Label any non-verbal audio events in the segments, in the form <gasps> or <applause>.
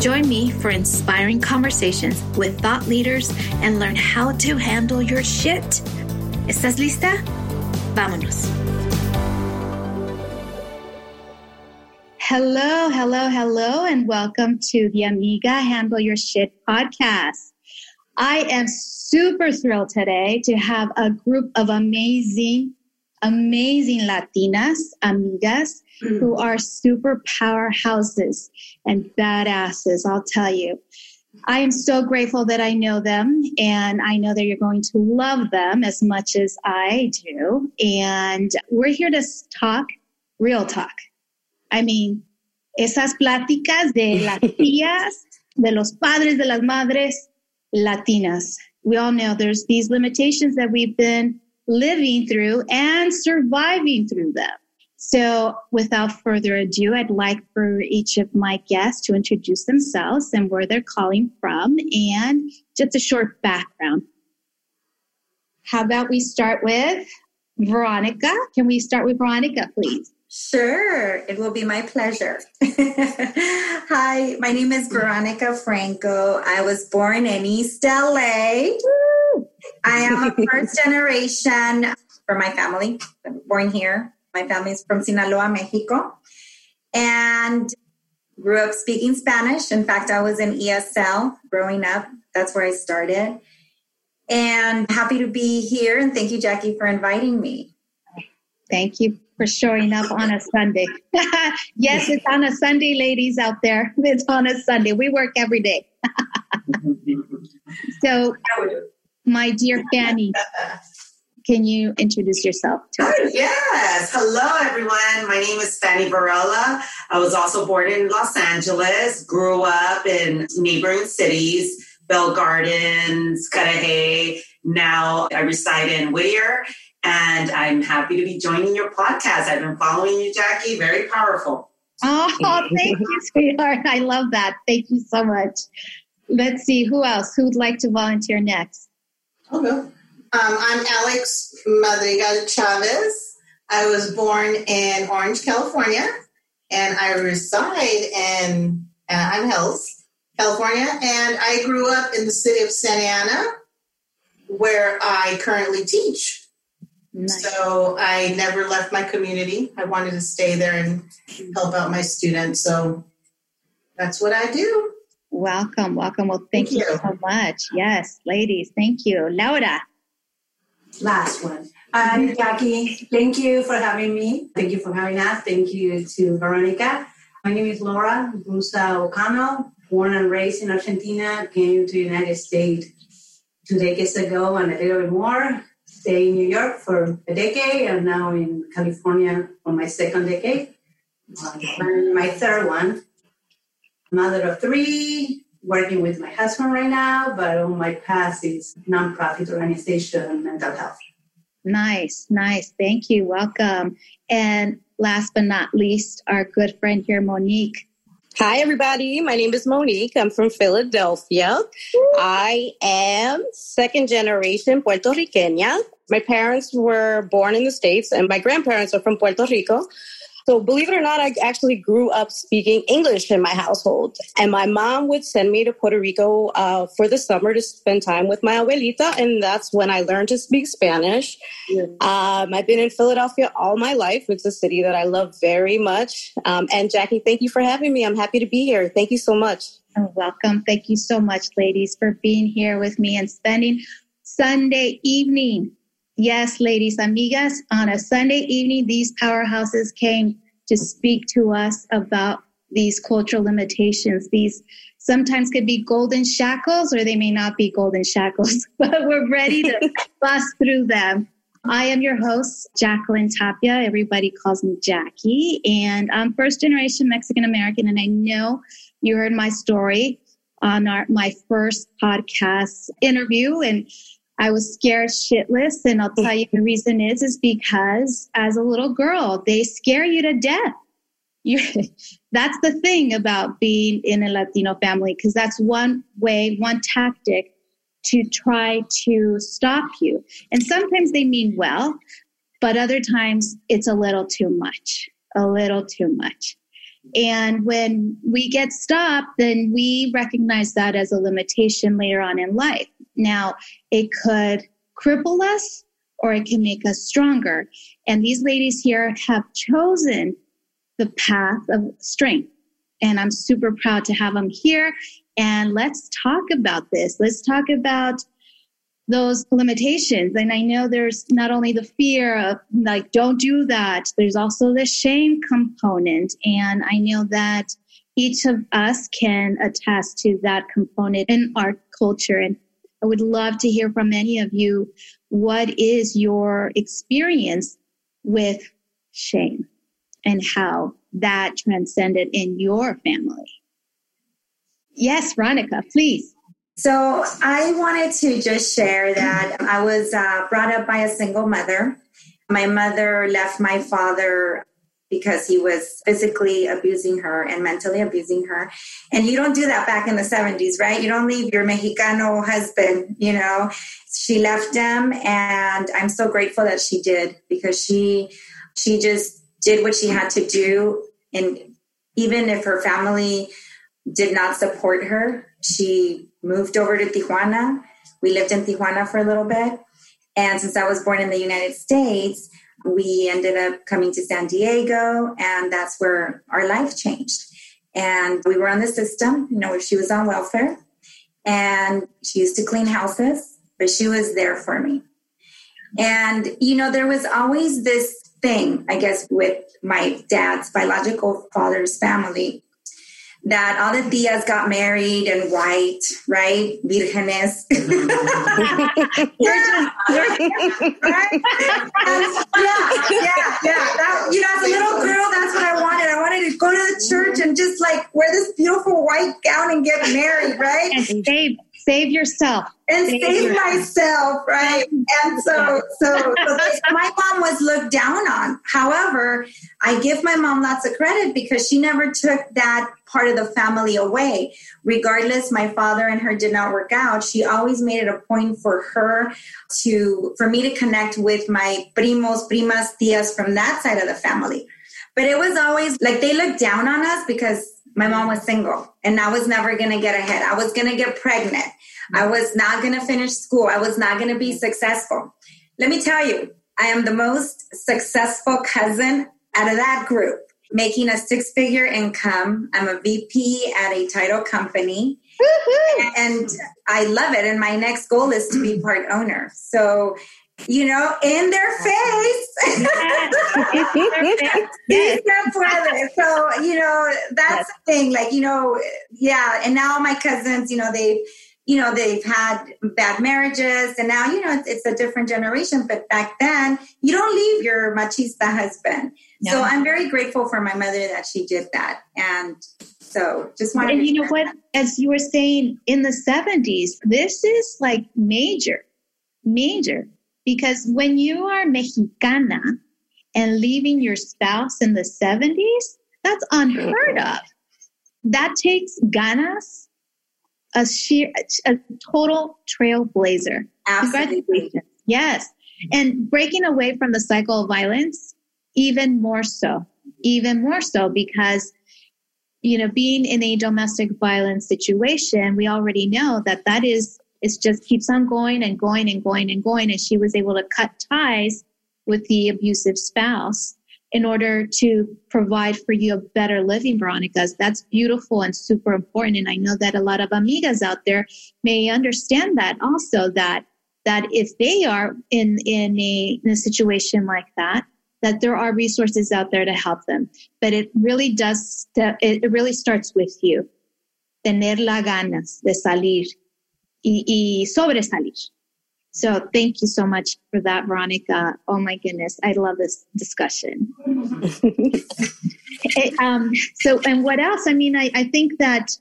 Join me for inspiring conversations with thought leaders and learn how to handle your shit. ¿Estás lista? Vámonos. Hello, hello, hello, and welcome to the Amiga Handle Your Shit podcast. I am super thrilled today to have a group of amazing, amazing Latinas, amigas. Who <clears throat> are super powerhouses and badasses, I'll tell you. I am so grateful that I know them and I know that you're going to love them as much as I do. And we're here to talk real talk. I mean, esas pláticas de <laughs> las tías, de los padres, de las madres latinas. We all know there's these limitations that we've been living through and surviving through them. So, without further ado, I'd like for each of my guests to introduce themselves and where they're calling from and just a short background. How about we start with Veronica? Can we start with Veronica, please? Sure, it will be my pleasure. <laughs> Hi, my name is Veronica Franco. I was born in East LA. I am a first generation for my family, born here. My family is from Sinaloa, Mexico, and grew up speaking Spanish. In fact, I was in ESL growing up. That's where I started. And happy to be here. And thank you, Jackie, for inviting me. Thank you for showing up on a Sunday. <laughs> yes, it's on a Sunday, ladies out there. <laughs> It's on a Sunday. We work every day. <laughs> so, my dear Fanny, can you introduce yourself to us? <laughs> Yes. Hello, everyone. My name is Fanny Varela. I was also born in Los Angeles, grew up in neighboring cities, Bell Gardens, Cudahy. Now I reside in Whittier, and I'm happy to be joining your podcast. I've been following you, Jackie. Very powerful. Oh, thank you, sweetheart. I love that. Thank you so much. Let's see who else. Who'd like to volunteer next? Okay. Um, Um, I'm Alex Madrigal Chavez. I was born in Orange, California, and I reside in uh, Anaheim Hills, California. And I grew up in the city of Santa Ana, where I currently teach. Nice. So I never left my community. I wanted to stay there and help out my students. So that's what I do. Welcome, welcome. Well, thank, thank you. you so much. Yes, ladies, thank you. Laura last one. Hi, Jackie. Thank you for having me. Thank you for having us. Thank you to Veronica. My name is Laura Brusa Ocano, born and raised in Argentina, came to the United States two decades ago and a little bit more. Stay in New York for a decade and now in California for my second decade. And my third one, mother of three, working with my husband right now, but on my past is nonprofit organization mental health. Nice, nice. Thank you. Welcome. And last but not least, our good friend here, Monique. Hi, everybody. My name is Monique. I'm from Philadelphia. Woo. I am second generation Puerto Riqueña. My parents were born in the States, and my grandparents are from Puerto Rico. So, believe it or not, I actually grew up speaking English in my household. And my mom would send me to Puerto Rico uh, for the summer to spend time with my abuelita. And that's when I learned to speak Spanish. Yeah. Um, I've been in Philadelphia all my life. It's a city that I love very much. Um, and Jackie, thank you for having me. I'm happy to be here. Thank you so much. Oh, welcome. Thank you so much, ladies, for being here with me and spending Sunday evening Yes, ladies, amigas, on a Sunday evening, these powerhouses came to speak to us about these cultural limitations. These sometimes could be golden shackles or they may not be golden shackles, <laughs> but we're ready to <laughs> bust through them. I am your host, Jacqueline Tapia. Everybody calls me Jackie, and I'm first generation Mexican American. And I know you heard my story on our, my first podcast interview. And I was scared shitless. And I'll tell you the reason is, is because as a little girl, they scare you to death. You, <laughs> that's the thing about being in a Latino family, because that's one way, one tactic to try to stop you. And sometimes they mean well, but other times it's a little too much, a little too much. And when we get stopped, then we recognize that as a limitation later on in life. Now, it could cripple us or it can make us stronger. And these ladies here have chosen the path of strength. And I'm super proud to have them here. And let's talk about this. Let's talk about those limitations. And I know there's not only the fear of like, don't do that, there's also the shame component. And I know that each of us can attest to that component in our culture. And I would love to hear from any of you. What is your experience with shame and how that transcended in your family? Yes, Veronica, please. So I wanted to just share that I was uh, brought up by a single mother. My mother left my father because he was physically abusing her and mentally abusing her. And you don't do that back in the 70s, right? You don't leave your Mexicano husband, you know. She left him and I'm so grateful that she did because she she just did what she had to do and even if her family did not support her, she moved over to Tijuana. We lived in Tijuana for a little bit. And since I was born in the United States, we ended up coming to San Diego, and that's where our life changed. And we were on the system, you know, she was on welfare, and she used to clean houses, but she was there for me. And, you know, there was always this thing, I guess, with my dad's biological father's family that all the tias got married and white, right? Virgenes. Mm-hmm. <laughs> yeah, right? yeah, yeah, yeah. That, you know, as a little girl, that's what I wanted. I wanted to go to the church and just like wear this beautiful white gown and get married, right? And save yourself and save, save myself, right? And so, so, so my mom was looked down on. However, I give my mom lots of credit because she never took that part of the family away. Regardless, my father and her did not work out. She always made it a point for her to, for me to connect with my primos, primas, tias from that side of the family. But it was always like they looked down on us because my mom was single and I was never going to get ahead. I was going to get pregnant. I was not going to finish school. I was not going to be successful. Let me tell you, I am the most successful cousin out of that group, making a six figure income. I'm a VP at a title company. And I love it. And my next goal is to be part owner. So, you know, in their face. <laughs> so, you know, that's the thing. Like, you know, yeah. And now my cousins, you know, they've, you know they've had bad marriages and now you know it's, it's, a different generation but back then you don't leave your machista husband no. so i'm very grateful for my mother that she did that and so just wanted and you know what that. as you were saying in the 70s this is like major major because when you are mexicana and leaving your spouse in the 70s that's unheard of that takes ganas a sheer, a total trailblazer. Absolutely. Congratulations. Yes. And breaking away from the cycle of violence, even more so. even more so because you know being in a domestic violence situation we already know that that is it just keeps on going and going and going and going and she was able to cut ties with the abusive spouse in order to provide for you a better living veronicas that's beautiful and super important and i know that a lot of amigas out there may understand that also that that if they are in in a, in a situation like that that there are resources out there to help them. But it really does, it really starts with you. Tener la ganas de salir y, y sobresalir. So thank you so much for that, Veronica. Oh my goodness, I love this discussion. <laughs> um, so, and what else? I mean, I, I think that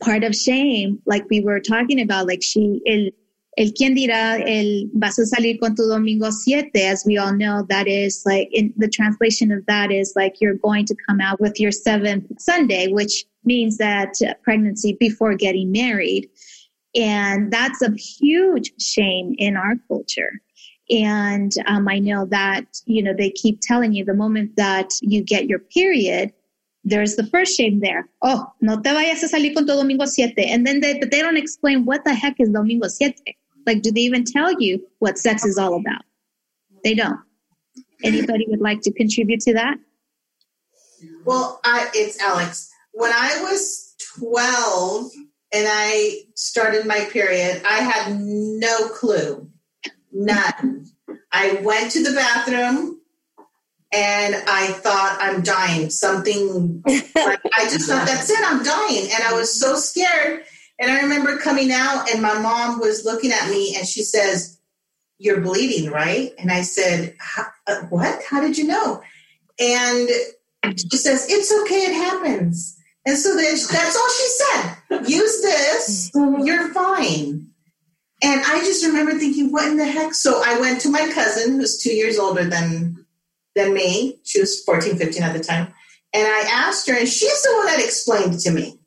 part of shame, like we were talking about, like she, el, el quien dirá, el vas a salir con tu domingo siete, as we all know, that is like in the translation of that is like you're going to come out with your seventh Sunday, which means that pregnancy before getting married. And that's a huge shame in our culture. And um, I know that, you know, they keep telling you the moment that you get your period, there's the first shame there. Oh, no te vayas a salir con tu domingo siete. And then they, but they don't explain what the heck is domingo siete. Like, do they even tell you what sex is all about? They don't. Anybody would like to contribute to that? Well, I, it's Alex. When I was 12 and I started my period, I had no clue. None. I went to the bathroom and I thought I'm dying. Something, like, I just thought that's it, I'm dying. And I was so scared and I remember coming out, and my mom was looking at me, and she says, "You're bleeding, right?" And I said, uh, "What? How did you know?" And she says, "It's okay. It happens." And so that's all she said. Use this. You're fine. And I just remember thinking, what in the heck? So I went to my cousin, who's two years older than than me. She was 14, 15 at the time. And I asked her, and she's the one that explained to me.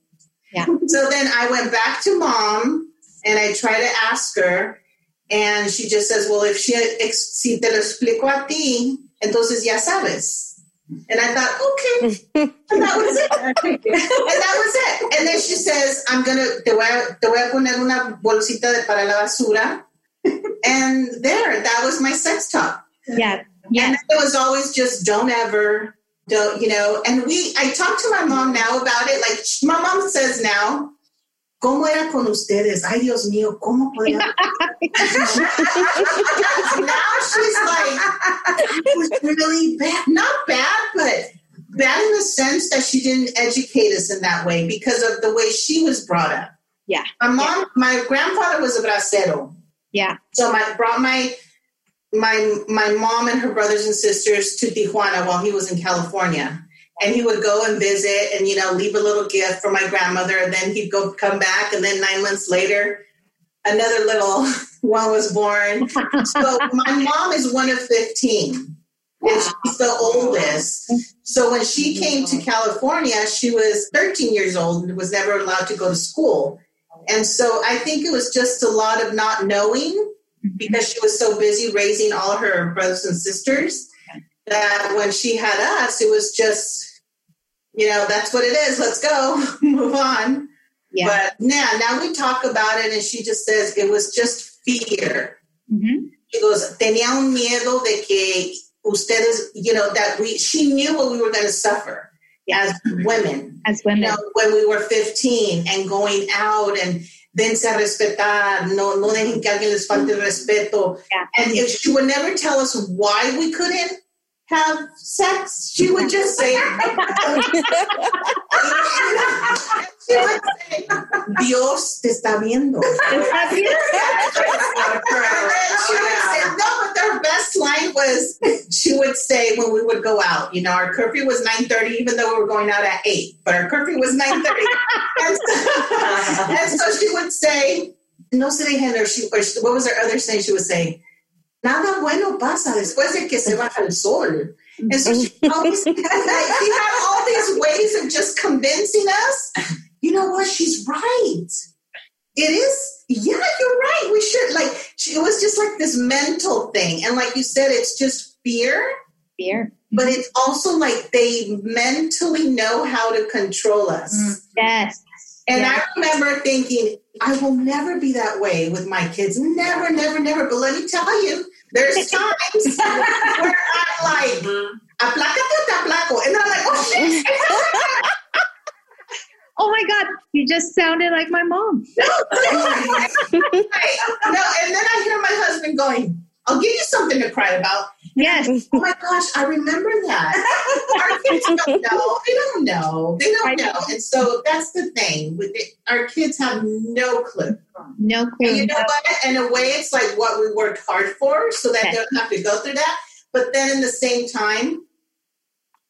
Yeah. So then I went back to mom and I tried to ask her, and she just says, Well, if she, si te lo explico a ti, entonces ya sabes. And I thought, okay. and that was it. <laughs> and that was it. And then she says, I'm going to, te voy a, te voy a poner una bolsita de para la basura. <laughs> and there, that was my sex talk. Yeah. Yeah. And it was always just don't ever don't you know and we i talk to my mom now about it like my mom says now ¿Cómo era con ustedes? Ay, Dios mío, ¿cómo podía? <laughs> now she's like, it was really bad. Not bad, but bad in the sense that she didn't educate us in that way because of the way she was brought up. Yeah. My mom, yeah. my grandfather was a bracero. Yeah. So I brought my my my mom and her brothers and sisters to Tijuana while he was in California. And he would go and visit and, you know, leave a little gift for my grandmother. And then he'd go come back. And then nine months later, another little <laughs> one was born. so my mom is one of 15. And she's the oldest. So when she came to California, she was 13 years old and was never allowed to go to school. And so I think it was just a lot of not knowing because she was so busy raising all her brothers and sisters that when she had us, it was just, you know, that's what it is. Let's go, <laughs> move on. Yeah. But now, now we talk about it, and she just says it was just fear. Mm-hmm. She goes, tenía un miedo de que ustedes, you know, that we, she knew what we were going to suffer as women. As women. You know, when we were 15 and going out and dense a respetar, no, no dejen que alguien les falte respeto. Yeah. And if she would never tell us why we couldn't have sex, she would just say, <laughs> she would say, Dios te está viendo. Está viendo. she would say, no, but their best line was, she would say when we would go out, you know, our curfew was 9.30, even though we were going out at 8, but our curfew was 9.30. and, so, and so she would say, no se dejen, or, she, or what was her other saying? She would say, nada bueno pasa después de que se <laughs> baja el sol. And so she, always, she had all these ways of just convincing us, you know what, she's right. It is, yeah, you're right. We should, like, it was just like this mental thing. And like you said, it's just fear. Fear. but it's also like they mentally know how to control us. Mm, yes. And Yeah. I remember thinking, I will never be that way with my kids. Never, never, never. But let me tell you, there's times where I'm like, mm-hmm. aplacate, te aplaco. And then I'm like, oh shit. <laughs> Oh my God, you just sounded like my mom. <laughs> no, and then I hear my husband going, I'll give you something to cry about. Yes. Oh my gosh, I remember that. Our kids don't <laughs> know. They don't know. They don't know. And so that's the thing. Our kids have no clue. No And clue. you know what? In a way, it's like what we worked hard for so that Yes. they don't have to go through that. But then in the same time,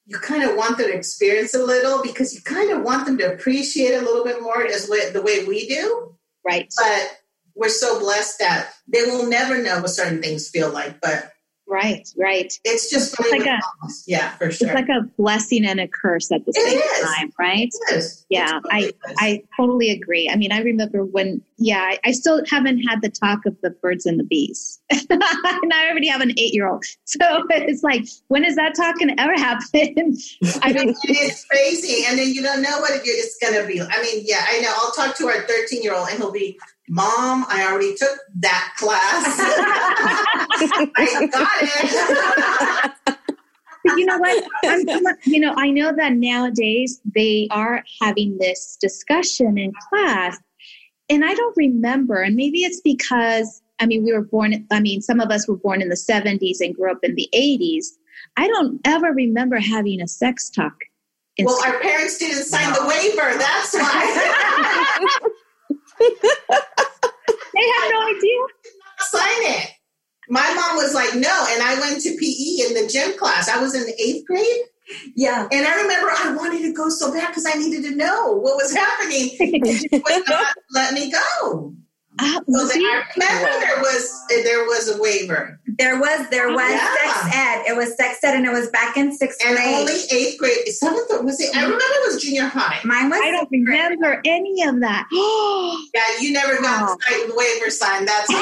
you kind of want them to experience a little because you kind of want them to appreciate a little bit more as the way we do. Right. But we're so blessed that they will never know what certain things feel like. But Right. Right. it's just funny like a-. Yeah, for sure. It's like a blessing and a curse at the It same is. time, right? It is. Yeah, totally is. I totally agree. I mean, I remember when, yeah, I, I still haven't had the talk of the birds and the bees. <laughs> and I already have an eight year old. So <laughs> it's like, when is that talk going to ever <laughs> happen? I mean, it's crazy. And then you don't know what it's going to be. I mean, yeah, I know. I'll talk to our 13 year old and he'll be, Mom, I already took that class. <laughs> I got it. but you know what? I'm, you know, I know that nowadays they are having this discussion in class, and I don't remember. And maybe it's because I mean we were born. I mean, some of us were born in the '70s and grew up in the '80s. I don't ever remember having a sex talk. well, our parents didn't sign the waiver. That's why. <laughs> they had no idea. sign it. My mom was like, no. And I went to PE in the gym class. I was in the eighth grade. Yeah. And I remember I wanted to go so bad because I needed to know what was happening. And <laughs> she would not let me go. Ah, So see? I remember there was there was a waiver. There was there was Yeah. sex ed. It was sex ed and it was back in sixth And grade. only eighth grade, seventh was it? I remember it was junior high. Mine was I don't sixth grade. remember any of that. <gasps> Yeah, you never got the waiver sign. That's <laughs>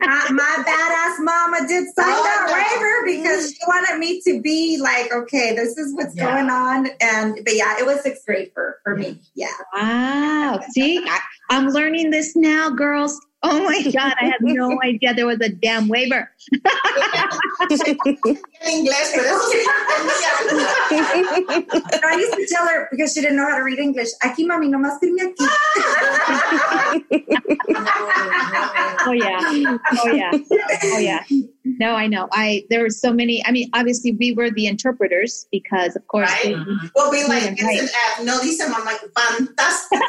my, my badass mama did sign Oh, that no. waiver because she wanted me to be like, okay, this is what's Yeah. going on. And but yeah, it was sixth grade for, for me. Yeah. Wow. See, I, I'm learning this now, girls. Oh my <laughs> God, I had no idea there was a damn waiver. <laughs> English, but I used to tell her because she didn't know how to read English. Aquí mami, nomás firme aquí. <laughs> Oh yeah. Oh yeah. Oh yeah. No, I know. I there were so many. I mean, obviously we were the interpreters because, of course, Right. they- we'll be like, Yeah, it's right. an F. No, dice mamá, fantástico.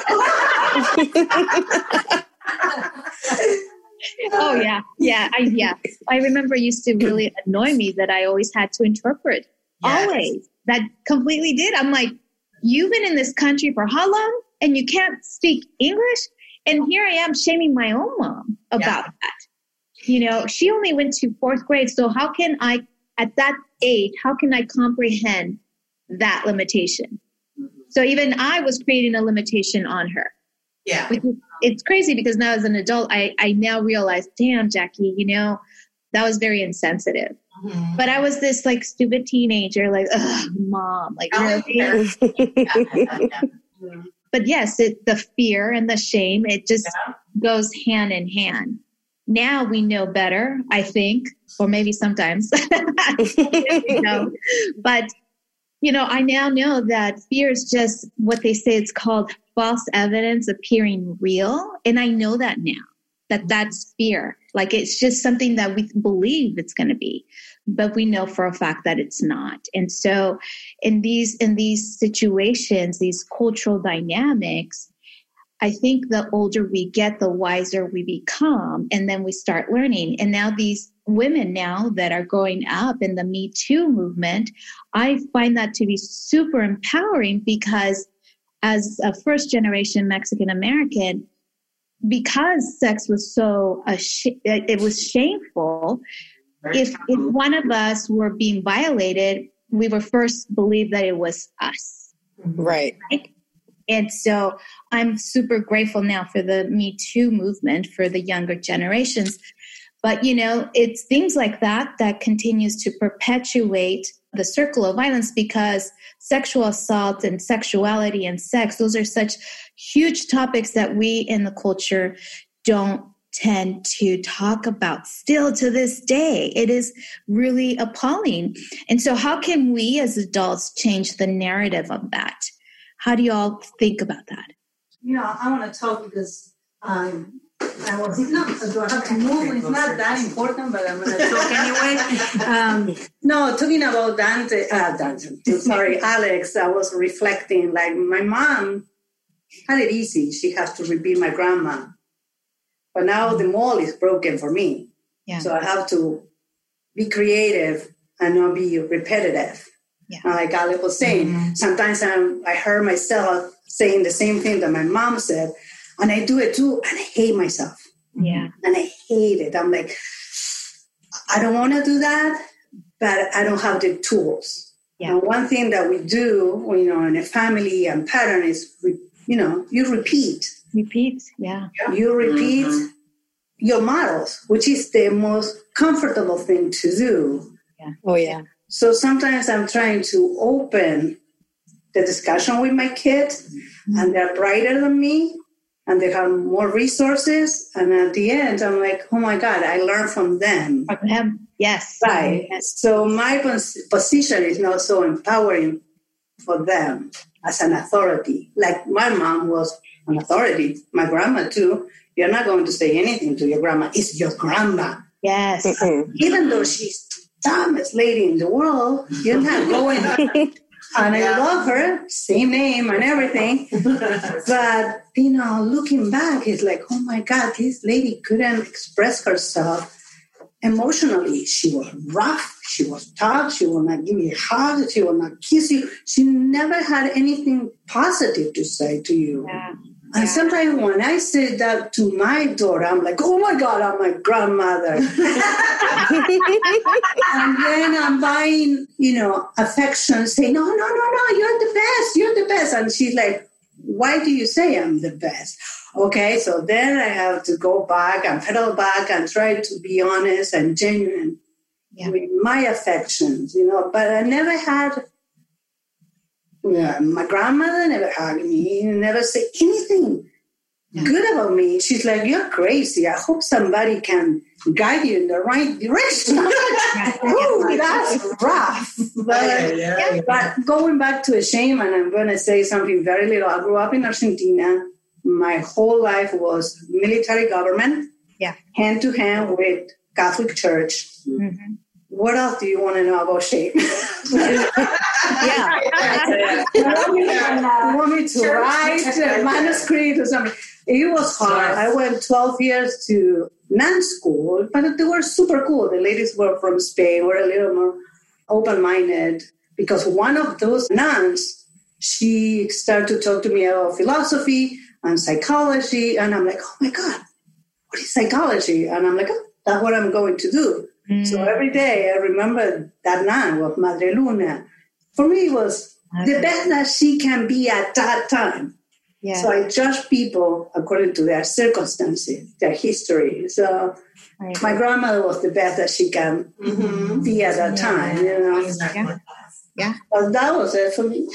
oh yeah, yeah, I yeah. I remember it used to really annoy me that I always had to interpret. Yes. Always. That completely did. I'm like, you've been in this country for how long and you can't speak English? And here I am shaming my own mom about that. You know, she only went to fourth grade. So how can I, at that age, how can I comprehend that limitation? So even I was creating a limitation on her. Yeah. Which is, it's crazy because now as an adult, I, I now realize, damn, Jackie, you know, that was very insensitive. Mhm. But I was this like stupid teenager, like, mom, like, Oh, really? <laughs> yeah. But yes, it, the fear and the shame, it just Yeah. goes hand in hand. Now we know better, I think, or maybe sometimes. <laughs> you know. But, you know, I now know that fear is just what they say it's called false evidence appearing real. And I know that now, that that's fear. Like it's just something that we believe it's going to be, but we know for a fact that it's not. And so in these, in these situations, these cultural dynamics, I think the older we get, the wiser we become, and then we start learning. And now these women now that are growing up in the Me Too movement, I find that to be super empowering because as a first generation Mexican American, because sex was so it was shameful. If if one of us were being violated, we were first believed that it was us. Right. And so I'm super grateful now for the Me Too movement for the younger generations. But, you know, it's things like that that continues to perpetuate the circle of violence because sexual assault and sexuality and sex, those are such huge topics that we in the culture don't tend to talk about still to this day. It is really appalling. And so, how can we as adults change the narrative of that? How do you all think about that? You know, I want to talk because um, I was not, do I have to move? It's not that important, but I'm going to talk anyway. <laughs> Um, no, talking about Dante, uh, Dante, sorry, Alex, I was reflecting like my mom had it easy. She has to repeat my grandma but now the mold is broken for me. Yeah. So I have to be creative and not be repetitive. Yeah. like Ali was saying, mm-hmm. sometimes I'm, I heard myself saying the same thing that my mom said, and I do it too, and I hate myself. Yeah. And I hate it. I'm like, I don't want to do that, but I don't have the tools. Yeah. And one thing that we do, you know, in a family and pattern is, you know, you repeat. Repeat, yeah. You repeat mm-hmm. your models, which is the most comfortable thing to do. Yeah. Oh, yeah. So sometimes I'm trying to open the discussion with my kids, mm-hmm. and they're brighter than me, and they have more resources. And at the end, I'm like, oh my God, I learned from them. From them, yes. Right. Yes. So my position is not so empowering for them as an authority. Like my mom was an authority. My grandma too. You're not going to say anything to your grandma. It's your grandma. Yes. Even though she's dumbest lady in the world, you're not going. <laughs> and I love her, same name and everything. <laughs> but you know, looking back, it's like, oh my God, this lady couldn't express herself emotionally. She was rough. She was tough. She will not give you a hug. She will not kiss you. She never had anything positive to say to you. Yeah. And sometimes when I say that to my daughter, I'm like, oh my God, I'm my grandmother. <laughs> and then I'm buying, you know, affection, saying, no, no, no, no, you're the best, you're the best. And she's like, why do you say I'm the best? Okay, so then I have to go back and pedal back and try to be honest and genuine yeah. with my affections, you know, but I never had yeah, my grandmother never hugged me, never said anything yeah. good about me. She's like, You're crazy. I hope somebody can guide you in the right direction. <laughs> <laughs> Ooh, that's rough. But, yeah, but going back to a shame, and I'm going to say something very little. I grew up in Argentina. My whole life was military government, yeah, hand to hand with Catholic Church. Mm-hmm what else do you want to know about shape? <laughs> yeah. you want me to write a manuscript or something? It was hard. I went 12 years to nun school, but they were super cool. The ladies were from Spain, were a little more open minded because one of those nuns, she started to talk to me about philosophy and psychology. And I'm like, oh my God, what is psychology? And I'm like, oh, that's what I'm going to do. Mm. So every day I remember that nun of Madre Luna. For me, it was okay. the best that she can be at that time. Yeah. So I judge people according to their circumstances, their history. So my grandmother was the best that she can mm-hmm. be at that yeah. time, you know. Yeah. Yeah. Well, that was it for me.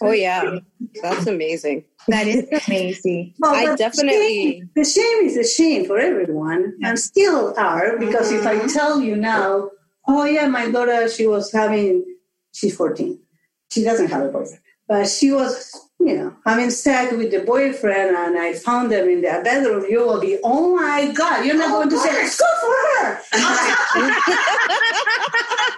oh, yeah. That's amazing. That is amazing. <laughs> well, I definitely. The shame, the shame, is a shame for everyone, and still are, because mm-hmm. if I mm-hmm. tell you now, oh, yeah, my daughter, she was having, she's 14. She doesn't have a boyfriend, but she was, you know, having sex with the boyfriend, and I found them in their bedroom. You will be, oh my God, you're not oh, going to say, it's good for her. <laughs> <laughs>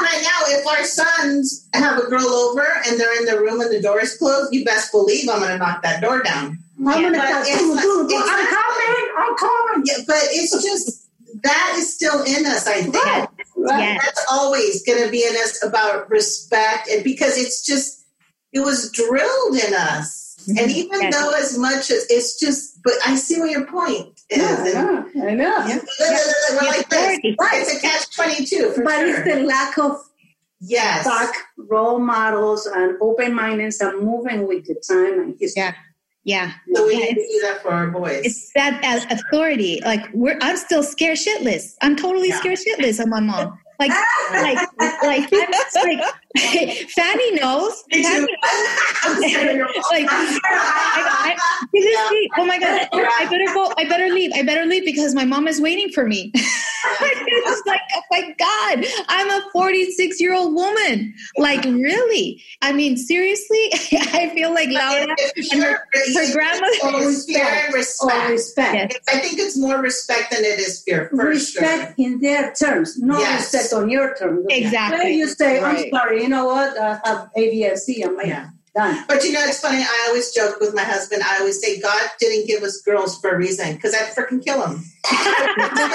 right now, if our sons have a girl over and they're in the room and the door is closed, you best believe I'm going to knock that door down. I'm going to like, I'm coming, I'm coming. Yeah, but it's just that is still in us. I think right. Right. that's always going to be in us about respect, and because it's just it was drilled in us. Mm-hmm. And even yes. though as much as it's just, but I see where your point is. Yeah, I know. I know. Yeah. We're like this. Right. It's a catch 22 But sure. it's the lack of yes. back role models and open mindedness and moving with the time and history. Yeah. Yeah. So we Yeah, need to do that for our boys. It's that a- authority. Like we're, I'm still scared shitless. I'm totally Yeah. scared shitless of my mom. Like, <laughs> like, like, I'm just like, <laughs> Fanny knows. Fanny knows. <laughs> <laughs> like, I, I, seriously, oh my god, I better go. I better leave. I better leave because my mom is waiting for me. it's like, oh my god, I'm a 46 year old woman. Like, really? I mean, seriously, I feel like Laura and her, her grandmother. Oh, fear and Or respect. respect. Yes. I think it's more respect than it is fear, for respect in their terms, not Yes. respect on your terms. Exactly. When you say, Right. I'm sorry, you know what? I have A, B, and C. I'm like, Yeah. done. But you know, it's funny. I always joke with my husband. I always say, God didn't give us girls for a reason because I'd freaking kill them. <laughs> kill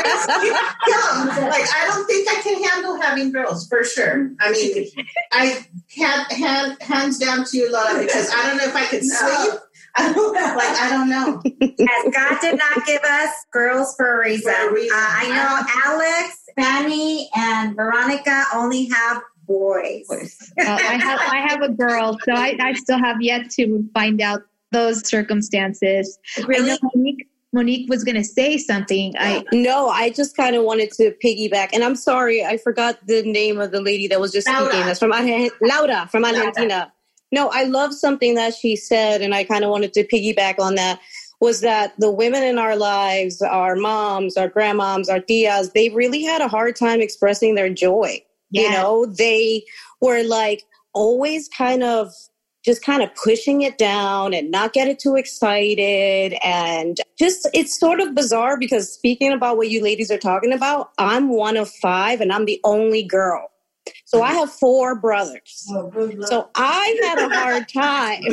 them. Like, I don't think I can handle having girls for sure. I mean, I had hand, hands down to you, Lola, because I don't know if I could sleep. <laughs> I don't, like, I don't know. Yes, God did not give us girls for a reason. For a reason. Uh, I know Alex, Fanny, and Veronica only have boys. Uh, I have I have a girl, so I, I still have yet to find out those circumstances. I Really? know Monique, Monique was going to say something. I No, I just kind of wanted to piggyback, and I'm sorry, I forgot the name of the lady that was just Laura. speaking. That's from Laura from Argentina. No, I love something that she said, and I kind of wanted to piggyback on that. Was that the women in our lives, our moms, our grandmoms, our tias, they really had a hard time expressing their joy. You know, they were like always kind of just kind of pushing it down and not getting too excited. And just it's sort of bizarre because speaking about what you ladies are talking about i'm one of five and i'm the only girl so i have four brothers. Oh, so i had a hard time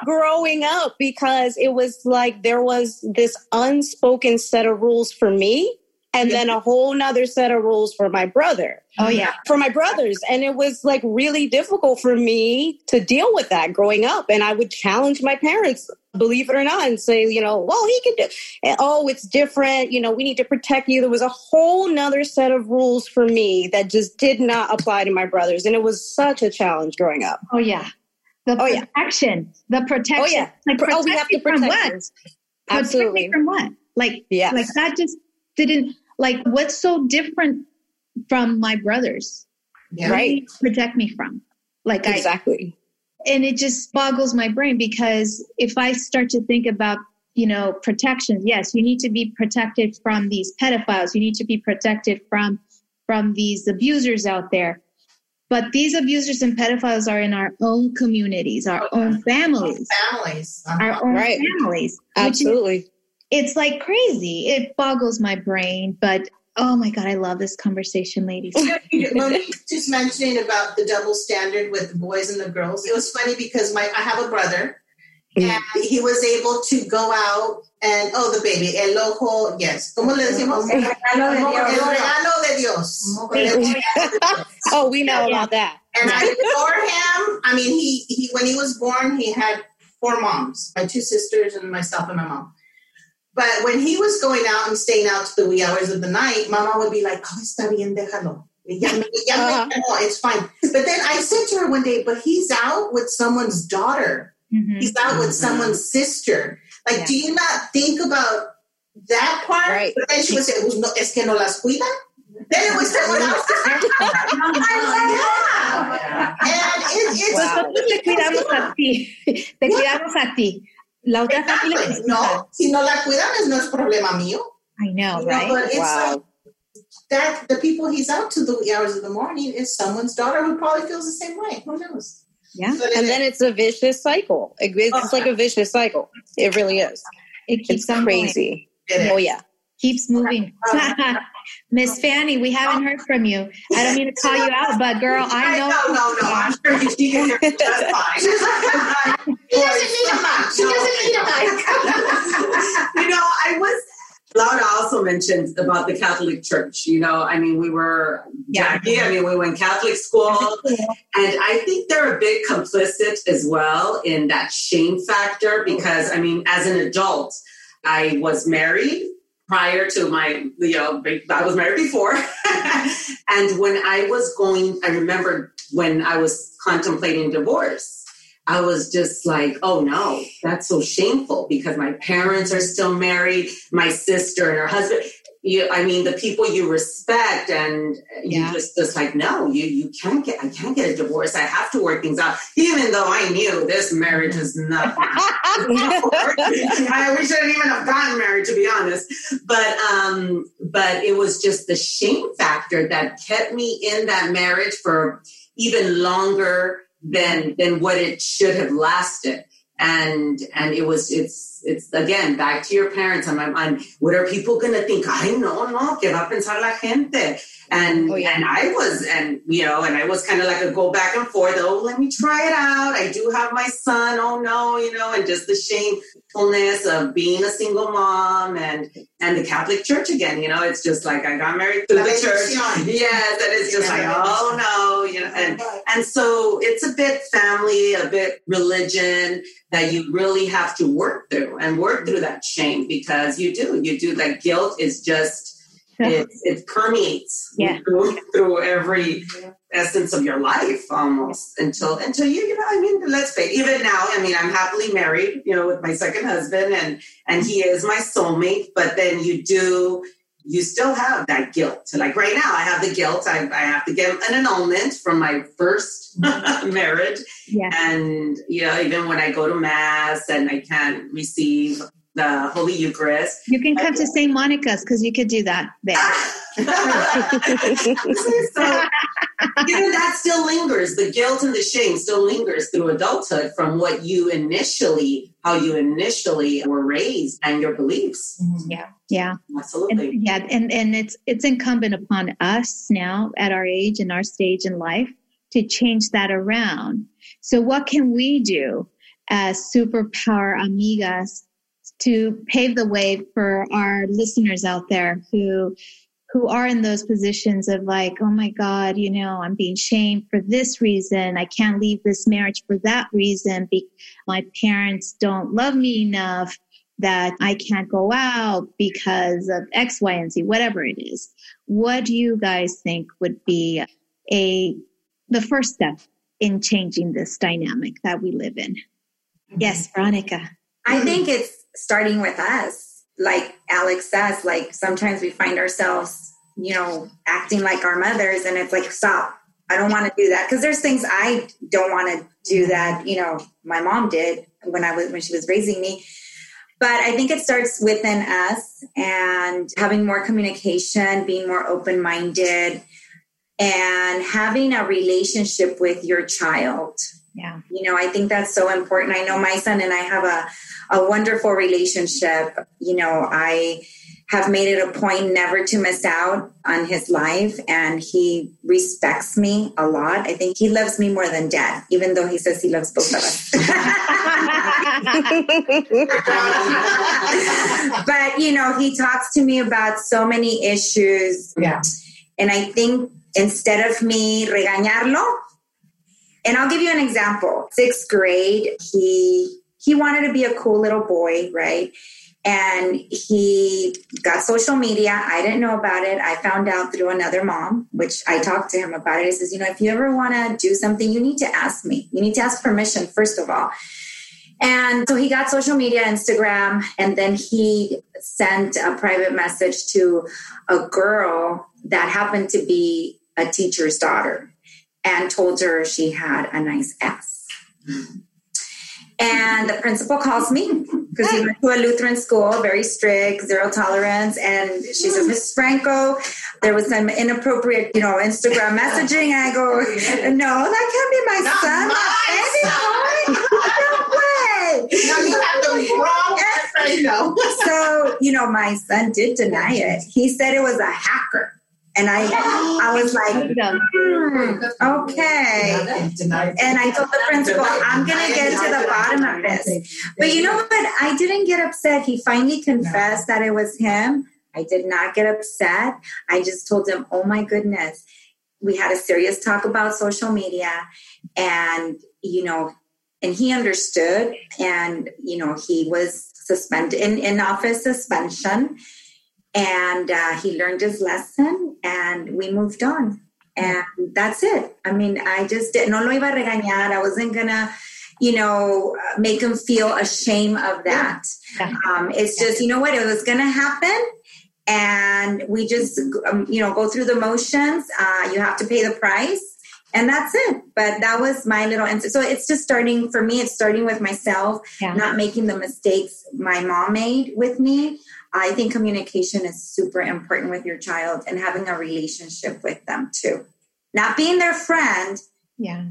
<laughs> growing up because it was like there was this unspoken set of rules for me and then a whole nother set of rules for my brother. Oh yeah, for my brothers. And it was like really difficult for me to deal with that growing up. And i would challenge my parents believe it or not and say you know well he can do and, oh it's different you know we need to protect you there was a whole nother set of rules for me that just did not apply to my brothers and it was such a challenge growing up oh yeah. The Oh, yeah. protection, the protection. oh yeah Like, oh we have me to from what? you. Protect me absolutely from what? Like, yes like that just didn't like. What's so different from my brothers? Yeah. Right. protect me from? Like I exactly and it just boggles my brain because if I start to think about, you know, protections, yes, you need to be protected from these pedophiles. You need to be protected from from these abusers out there. But these abusers and pedophiles are in our own communities, our own families, Families. Uh-huh. our own Right. families. Which is, absolutely it's like crazy. It boggles my brain, but oh my god, I love this conversation, ladies. <laughs> Just mentioning about the double standard with the boys and the girls. It was funny because my I have a brother, Mm. and he was able to go out and oh the baby el ojo yes ¿Cómo le decimos? El regalo de Dios. regalo de Dios. <laughs> oh we know about that And I adore him. I mean, he, he when he was born, he had four moms, my two sisters and myself and my mom. But when he was going out and staying out to the wee hours of the night, Mama would be like, "Oh, está bien, déjalo. Ya, ya Uh-huh. it's fine." But then I said to her one day, "But he's out with someone's daughter. Mhm. He's out with someone's sister. Like, Yeah. do you not think about that part?" Right. But then she would say, "Pues no, "Es que no las cuida." Then it was someone else. <laughs> I'm like, <laughs> yeah. And it, it's Wow. Nosotros te cuidamos a ti. <laughs> Te cuidamos a ti. La otra Exactly. te No, si no la cuidan, no es problema mío. I know, You know, right? but it's Wow. like that the people he's out to the hours of the morning is someone's daughter who probably feels the same way. Who knows? Yeah. And then it's a vicious cycle It- it's oh, like a vicious cycle it really is It keeps it's crazy it is. oh yeah Keeps moving. Um, <laughs> Miss Fanny, we haven't heard from you. I don't mean to call you out, but girl, I know. No, no, no. I'm sure you she can hear me just fine. She doesn't need a mic. She doesn't need a mic. you know, I was. Laura also mentioned about the Catholic Church. You know, I mean, we were Yeah. Jackie. I mean, we went Catholic school, and I think they're a bit complicit as well in that shame factor. Because I mean, as an adult, I was married prior to my, you know, I was married before, <laughs> and when I was going, I remember when I was contemplating divorce. I was just like, oh no, that's so shameful because my parents are still married, my sister and her husband you i mean the people you respect and you yeah. just just like no you you can't get i can't get a divorce. I have to work things out. Even though i knew this marriage is not <laughs> <laughs> I, we shouldn't even have gotten married to be honest. But um but it was just the shame factor that kept me in that marriage for even longer than than what it should have lasted and and it was it's it's again back to your parents. I'm, I'm, I'm what are people gonna think? I no no que va a pensar la gente. And oh, yeah. and I was and you know and I was kind of like a go back and forth. Oh let me try it out. I do have my son. Oh no you know and just the shamefulness of being a single mom and and the Catholic Church again you know it's just like I got married to the church. yes and it's just like oh no you know and and so it's a bit family a bit religion that you really have to work through and work through that shame because you do you do That guilt is just it, it permeates yeah. through, through every essence of your life almost until until you you know I mean let's say even now I mean I'm happily married you know with my second husband and and he is my soulmate but then you do you still have that guilt like right now I have the guilt I, I have to get an annulment from my first <laughs> marriage yeah. and you know even when I go to mass and I can't receive the Holy Eucharist. You can come to St. Monica's because you could do that there. <laughs> <laughs> so, you know, that still lingers. The guilt and the shame still lingers through adulthood from what you initially, how you initially were raised and your beliefs. Mm-hmm. Yeah. Yeah. Absolutely. And, yeah. And, and it's, it's incumbent upon us now at our age and our stage in life to change that around. So what can we do as superpower amigas to pave the way for our listeners out there who who are in those positions of like, oh my God, you know, I'm being shamed for this reason. I can't leave this marriage for that reason. Be- my parents don't love me enough that I can't go out because of X, Y, and Z, whatever it is. What do you guys think would be a, the first step in changing this dynamic that we live in? Yes, Veronica. I think it's starting with us. Like Alex says, like sometimes we find ourselves, you know, acting like our mothers, and it's like, stop. I don't want to do that because there's things I don't want to do mm-hmm. that, you know, my mom did when I was when she was raising me. But I think it starts within us and having more communication, being more open minded, and having a relationship with your child. Yeah. You know, I think that's so important. I know my son and I have a a wonderful relationship. You know, I have made it a point never to miss out on his life and he respects me a lot. I think he loves me more than dad, even though he says he loves both of us. <laughs> but you know, he talks to me about so many issues. Yeah. And I think instead of me regañarlo, and I'll give you an example. Sixth grade, he he wanted to be a cool little boy, right? And he got social media. I didn't know about it. I found out through another mom, which I talked to him about it. He says, you know, if you ever want to do something, you need to ask me. You need to ask permission, first of all. And so he got social media, Instagram, and then he sent a private message to a girl that happened to be a teacher's daughter and told her she had a nice ass. And the principal calls me because he went to a Lutheran school, very strict, zero tolerance. And she says, Mrs. Franco, there was some inappropriate, you know, Instagram messaging. And I go, no, that can't be my Not son. My no way. No, you have the wrong Franco. so, you know, my son did deny it. He said it was a hacker. And I, I was like, hmm, okay. And I told the principal, I'm going to get to the bottom of this. But you know what? I didn't get upset. He finally confessed that it was him. I did not get upset. I just told him, oh my goodness. We had a serious talk about social media and, you know, and he understood and, you know, he was suspended in, in office suspension and uh, he learned his lesson and we moved on and that's it i mean i just did no lo iba a regañar i wasn't gonna you know, make him feel ashamed of that. Yeah. Um, it's just, you know what, it was going to happen. And we just, um, you know, go through the motions. Uh, you have to pay the price. And that's it. But that was my little answer. So it's just starting for me, it's starting with myself, Yeah. not making the mistakes my mom made with me. I think communication is super important with your child and having a relationship with them too. Not being their friend, Yeah.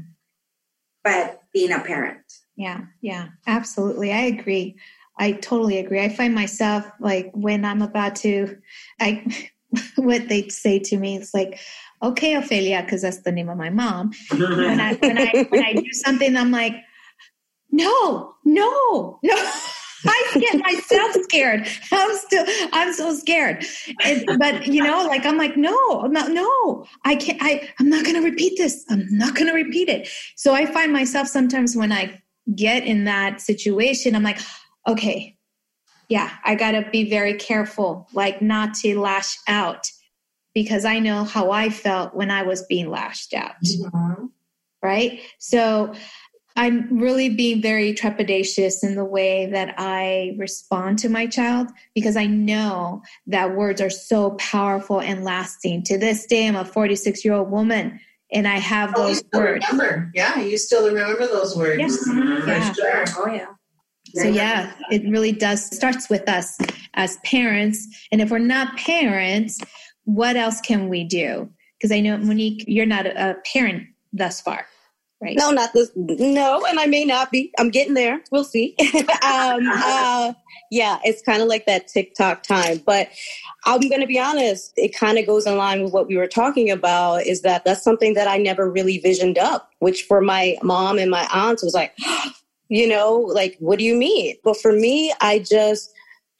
but being a parent. Yeah, yeah, absolutely. I agree. I totally agree. I find myself like when I'm about to, I, <laughs> what they say to me it's like, okay, Ophelia, because that's the name of my mom. When I when I when I do <laughs> something, I'm like, no, no, no. <laughs> I get myself scared. I'm still, I'm so scared. But you know, like I'm like, no, no, no. I can't. I, I'm not going to repeat this. I'm not going to repeat it. So I find myself sometimes when I get in that situation, I'm like, okay, yeah, I got to be very careful, like not to lash out because I know how I felt when I was being lashed out right? So I'm really being very trepidatious in the way that I respond to my child because I know that words are so powerful and lasting. To this day, I'm a 46 year old woman and I have Oh, those words. remember. Yeah, you still remember those words. Yes. Mhm. Yeah. Sure. Oh, yeah. So yeah, it really does starts with us as parents. And if we're not parents, what else can we do? Because I know Monique, you're not a, parent thus far, right? No, not this. No, and I may not be. I'm getting there. We'll see. <laughs> um, uh, yeah, it's kind of like that TikTok time. But I'm going to be honest. It kind of goes in line with what we were talking about. Is that that's something that I never really visioned up. Which for my mom and my aunts was like, <gasps> you know, like what do you mean? But for me, I just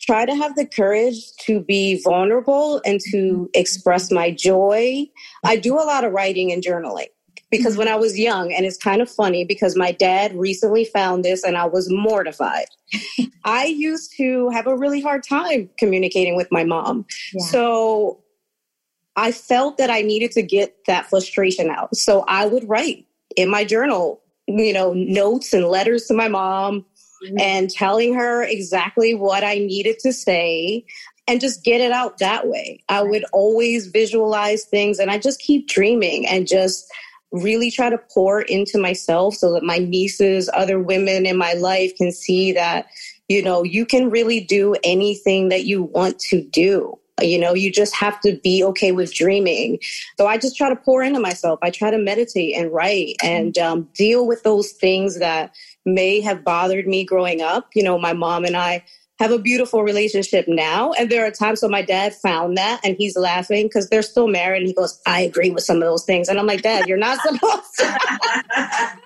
try to have the courage to be vulnerable and to mm-hmm. express my joy. I do a lot of writing and journaling because mm-hmm. when I was young, and it's kind of funny because my dad recently found this and I was mortified. <laughs> I used to have a really hard time communicating with my mom. Yeah. So I felt that I needed to get that frustration out. So I would write in my journal, you know, notes and letters to my mom and telling her exactly what I needed to say and just get it out that way. I would always visualize things and I just keep dreaming and just really try to pour into myself so that my nieces, other women in my life can see that, you know, you can really do anything that you want to do. You know, you just have to be okay with dreaming. So I just try to pour into myself. I try to meditate and write and um, deal with those things that may have bothered me growing up. You know, my mom and I have a beautiful relationship now. And there are times when my dad found that and he's laughing because they're still married. And he goes, I agree with some of those things. And I'm like, Dad, you're not <laughs> supposed to.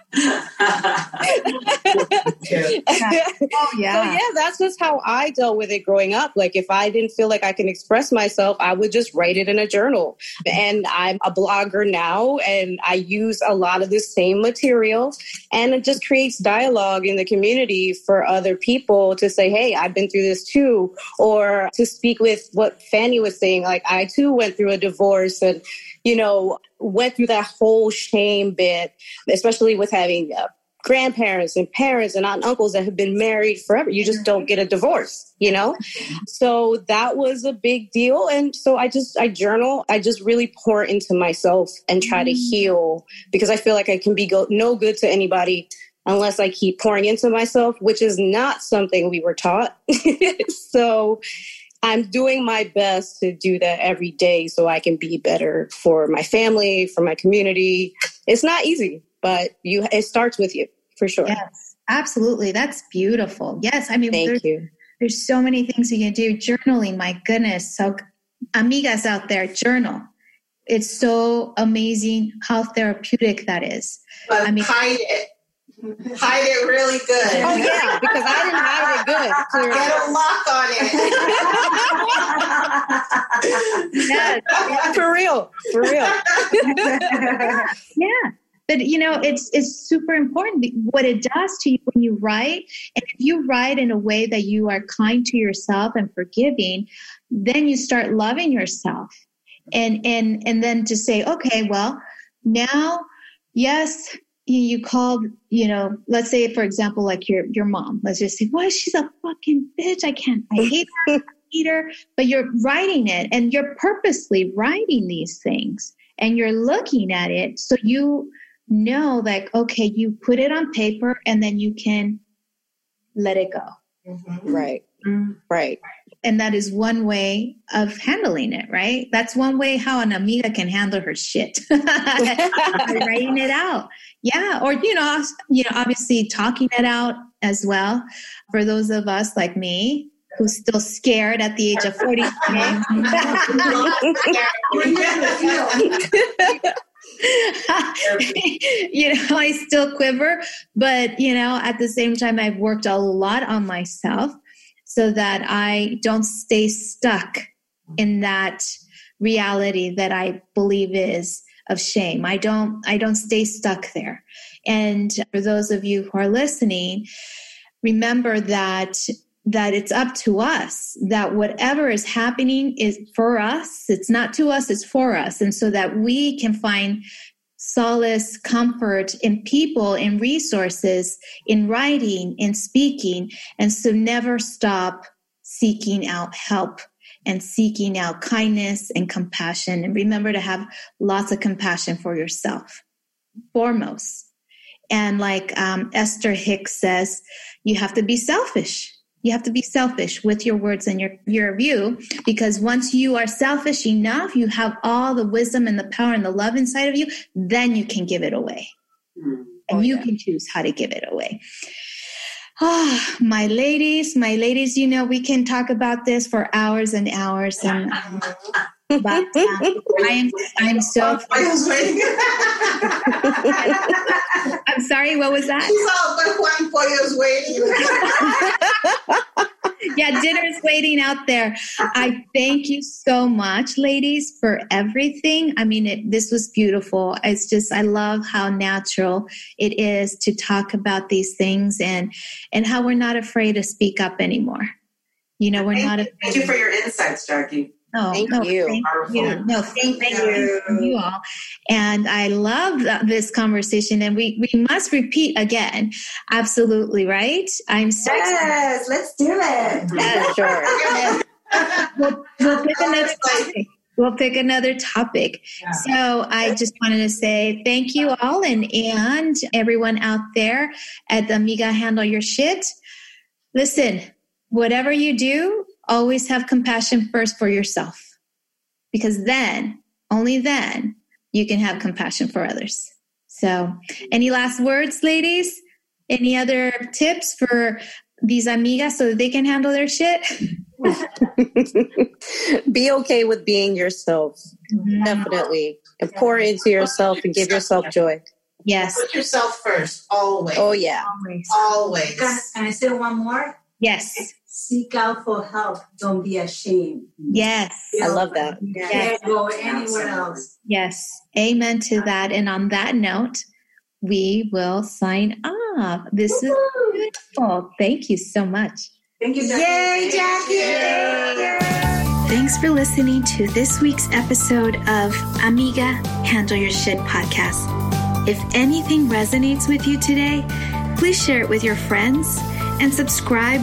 Oh <laughs> So yeah, that's just how I dealt with it growing up. Like if I didn't feel like I can express myself, I would just write it in a journal. And I'm a blogger now and I use a lot of the same material and it just creates dialogue in the community for other people to say, Hey, I've been through this too. Or to speak with what Fanny was saying, like I too went through a divorce and, you know, went through that whole shame bit, especially with having uh, grandparents and parents and aunt and uncles that have been married forever. You just don't get a divorce, you know? So that was a big deal. And so I just, I journal, I just really pour into myself and try to heal because I feel like I can be go- no good to anybody unless I keep pouring into myself, which is not something we were taught. <laughs> so I'm doing my best to do that every day so I can be better for my family, for my community. It's not easy, but you it starts with you for sure. Yes, absolutely. That's beautiful. Yes, I mean, Thank there's, you. there's so many things you can do. Journaling, my goodness. So, amigas out there, journal. It's so amazing how therapeutic that is. But I mean- hide it. Hide it really good. Oh yeah, because I didn't hide it good. Clearly. Get a lock on it. Yes, <laughs> for real, for real. <laughs> yeah. But you know, it's it's super important what it does to you when you write. And if you write in a way that you are kind to yourself and forgiving, then you start loving yourself. And and and then to say, okay, well, now, yes, you, you called, you know, let's say for example, like your your mom. Let's just say, "Why she's a fucking bitch? I can't. I hate her. I <laughs> hate her." But you're writing it, and you're purposely writing these things, and you're looking at it, so you know, like, okay, you put it on paper, and then you can let it go. Mm-hmm. Right. Mm-hmm. Right. And that is one way of handling it, right? That's one way how an amiga can handle her shit. <laughs> writing it out. Yeah. Or, you know, you know, obviously talking it out as well. For those of us like me, who's still scared at the age of 40. <laughs> <laughs> you know, I still quiver, but you know, at the same time, I've worked a lot on myself so that I don't stay stuck in that reality that I believe is of shame. I don't I don't stay stuck there. And for those of you who are listening, remember that that it's up to us that whatever is happening is for us it's not to us it's for us and so that we can find solace comfort in people in resources in writing in speaking. And so never stop seeking out help and seeking out kindness and compassion. And remember to have lots of compassion for yourself foremost. And like um, esther hicks says you have to be selfish you have to be selfish with your words and your, your view because once you are selfish enough, you have all the wisdom and the power and the love inside of you, then you can give it away. Mm. And oh, you yeah. can choose how to give it away. Ah, oh, my ladies, my ladies, you know, we can talk about this for hours and hours. And <laughs> but um, I am I'm so <laughs> I'm sorry, what was that? She's all but Juan Pollo's waiting. <laughs> <laughs> yeah, dinner's waiting out there. I thank you so much, ladies, for everything. I mean, it, this was beautiful. It's just I love how natural it is to talk about these things and and how we're not afraid to speak up anymore. You know, we're thank not. Afraid. Thank you for your insights, Jackie. Oh, thank no, you. Thank you. No, thank, thank you. you all. And I love this conversation, and we, we must repeat again. Absolutely, right? I'm so yes. Let's do it. <laughs> Yeah, sure. we'll, we'll pick another topic. We'll pick another topic. Yeah. So I just wanted to say thank you all, and and everyone out there at the Amiga Handle Your Shit. Listen, whatever you do, always have compassion first for yourself because then, only then, you can have compassion for others. So, any last words, ladies? Any other tips for these amigas so that they can handle their shit? <laughs> Be okay with being yourself. Mm-hmm. Definitely. And pour into yourself and give yourself joy. Yes. Put yourself first, always. Oh, yeah. Always. Always. Can, can I say one more? Yes seek out for help. Don't be ashamed. Yes. I love that. Yes. Can't go anywhere else. Yes. Amen to that. And on that note, we will sign off. This Woo-hoo. is beautiful. Thank you so much. Thank you, Jackie. Yay, Jackie. Yay. Thanks for listening to this week's episode of Amiga Handle Your Shit podcast. If anything resonates with you today, please share it with your friends and subscribe